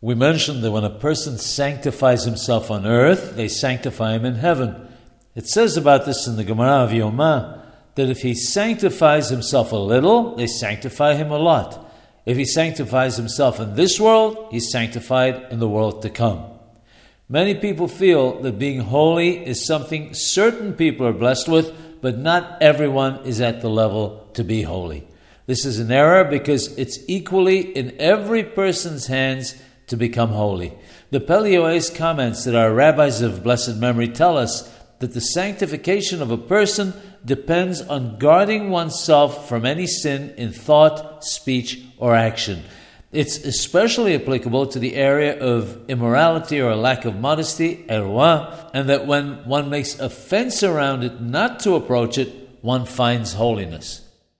We mentioned that when a person sanctifies himself on earth, they sanctify him in heaven. It says about this in the Gemara of Yomah that if he sanctifies himself a little, they sanctify him a lot. If he sanctifies himself in this world, he's sanctified in the world to come. Many people feel that being holy is something certain people are blessed with, but not everyone is at the level to be holy. This is an error because it's equally in every person's hands to become holy. The Pele Yoetz comments that our rabbis of blessed memory tell us that the sanctification of a person depends on guarding oneself from any sin in thought, speech, or action. It's especially applicable to the area of immorality or lack of modesty, erwa, and that when one makes a fence around it not to approach it, one finds holiness.